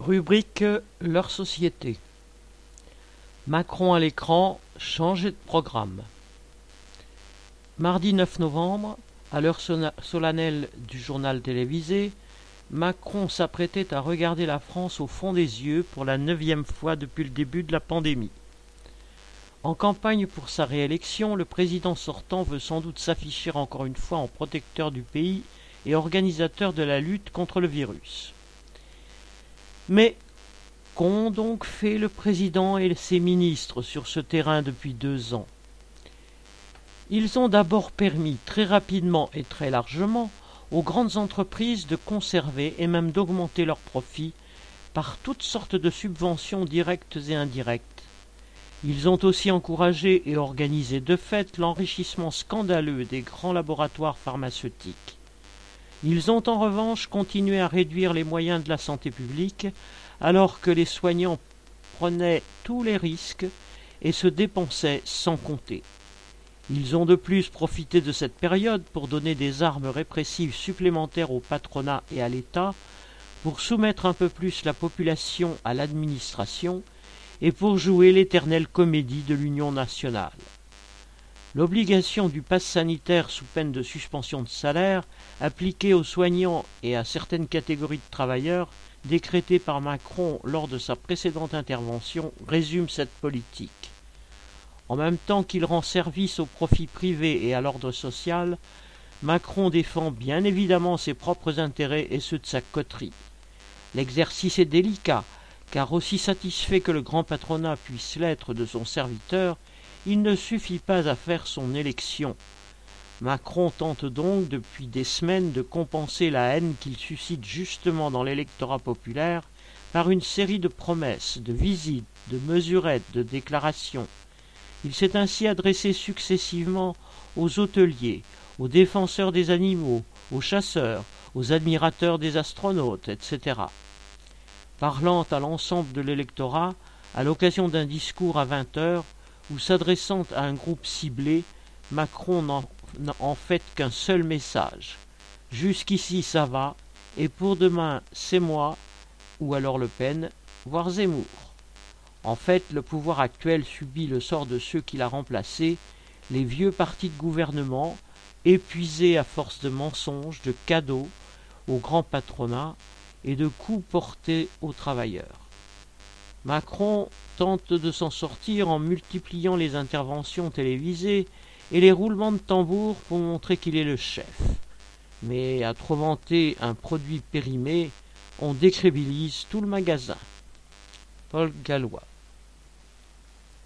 Rubrique Leur société. Macron à l'écran, changer de programme. Mardi 9 novembre, à l'heure solennelle du journal télévisé, Macron s'apprêtait à regarder la France au fond des yeux pour la neuvième fois depuis le début de la pandémie. En campagne pour sa réélection, le président sortant veut sans doute s'afficher encore une fois en protecteur du pays et organisateur de la lutte contre le virus. Mais qu'ont donc fait le président et ses ministres sur ce terrain depuis deux ans? Ils ont d'abord permis très rapidement et très largement aux grandes entreprises de conserver et même d'augmenter leurs profits par toutes sortes de subventions directes et indirectes. Ils ont aussi encouragé et organisé de fait l'enrichissement scandaleux des grands laboratoires pharmaceutiques. Ils ont en revanche continué à réduire les moyens de la santé publique alors que les soignants prenaient tous les risques et se dépensaient sans compter. Ils ont de plus profité de cette période pour donner des armes répressives supplémentaires au patronat et à l'État, pour soumettre un peu plus la population à l'administration et pour jouer l'éternelle comédie de l'Union nationale. L'obligation du pass sanitaire sous peine de suspension de salaire, appliquée aux soignants et à certaines catégories de travailleurs, décrétée par Macron lors de sa précédente intervention, résume cette politique. En même temps qu'il rend service au profit privé et à l'ordre social, Macron défend bien évidemment ses propres intérêts et ceux de sa coterie. L'exercice est délicat, car aussi satisfait que le grand patronat puisse l'être de son serviteur, il ne suffit pas à faire son élection. Macron tente donc depuis des semaines de compenser la haine qu'il suscite justement dans l'électorat populaire par une série de promesses, de visites, de mesurettes, de déclarations. Il s'est ainsi adressé successivement aux hôteliers, aux défenseurs des animaux, aux chasseurs, aux admirateurs des astronautes, etc. Parlant à l'ensemble de l'électorat, à l'occasion d'un discours à vingt heures, ou s'adressant à un groupe ciblé, Macron n'en en fait qu'un seul message. Jusqu'ici ça va, et pour demain c'est moi, ou alors Le Pen, voire Zemmour. En fait, le pouvoir actuel subit le sort de ceux qu'il a remplacés, les vieux partis de gouvernement, épuisés à force de mensonges, de cadeaux au grand patronat et de coups portés aux travailleurs. Macron tente de s'en sortir en multipliant les interventions télévisées et les roulements de tambour pour montrer qu'il est le chef. Mais à trop vanter un produit périmé, on décrédibilise tout le magasin. Paul Gallois